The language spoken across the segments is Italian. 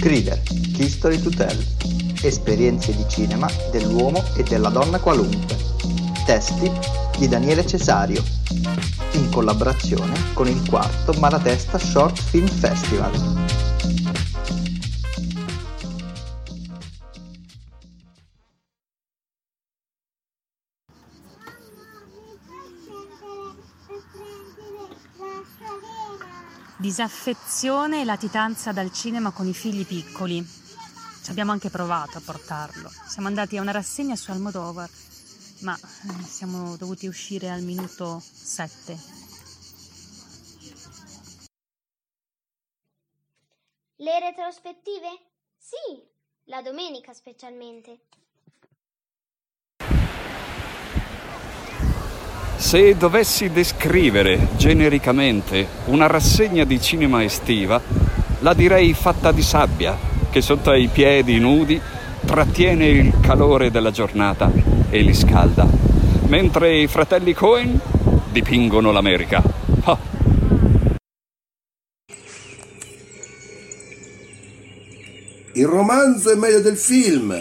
Crider, History to Tell. Esperienze di cinema dell'uomo e della donna qualunque. Testi di Daniele Cesario. In collaborazione con il quarto Malatesta Short Film Festival. Disaffezione e latitanza dal cinema con i figli piccoli. Ci abbiamo anche provato a portarlo. Siamo andati a una rassegna su Almodovar, ma eh, siamo dovuti uscire al minuto 7. Le retrospettive? Sì, la domenica specialmente. Se dovessi descrivere genericamente una rassegna di cinema estiva, la direi fatta di sabbia, che sotto ai piedi nudi trattiene il calore della giornata e li scalda, mentre i fratelli Cohen dipingono l'America. Oh. Il romanzo è meglio del film,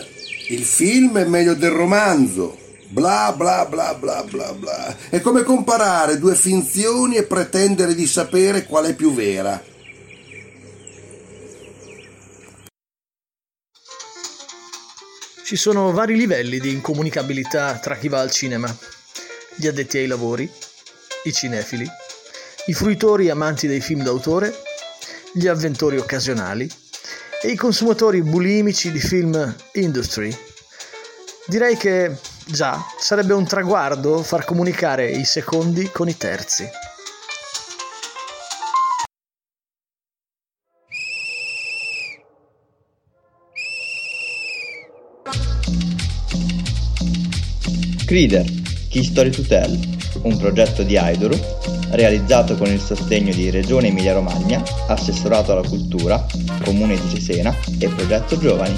il film è meglio del romanzo. Bla bla bla bla bla bla. È come comparare due finzioni e pretendere di sapere qual è più vera. Ci sono vari livelli di incomunicabilità tra chi va al cinema. Gli addetti ai lavori, i cinefili, i fruitori amanti dei film d'autore, gli avventori occasionali e i consumatori bulimici di film industry. Direi che Già, sarebbe un traguardo far comunicare i secondi con i terzi. Crider, History to Tell, un progetto di Aidoru realizzato con il sostegno di Regione Emilia-Romagna, Assessorato alla Cultura, Comune di Cesena e Progetto Giovani.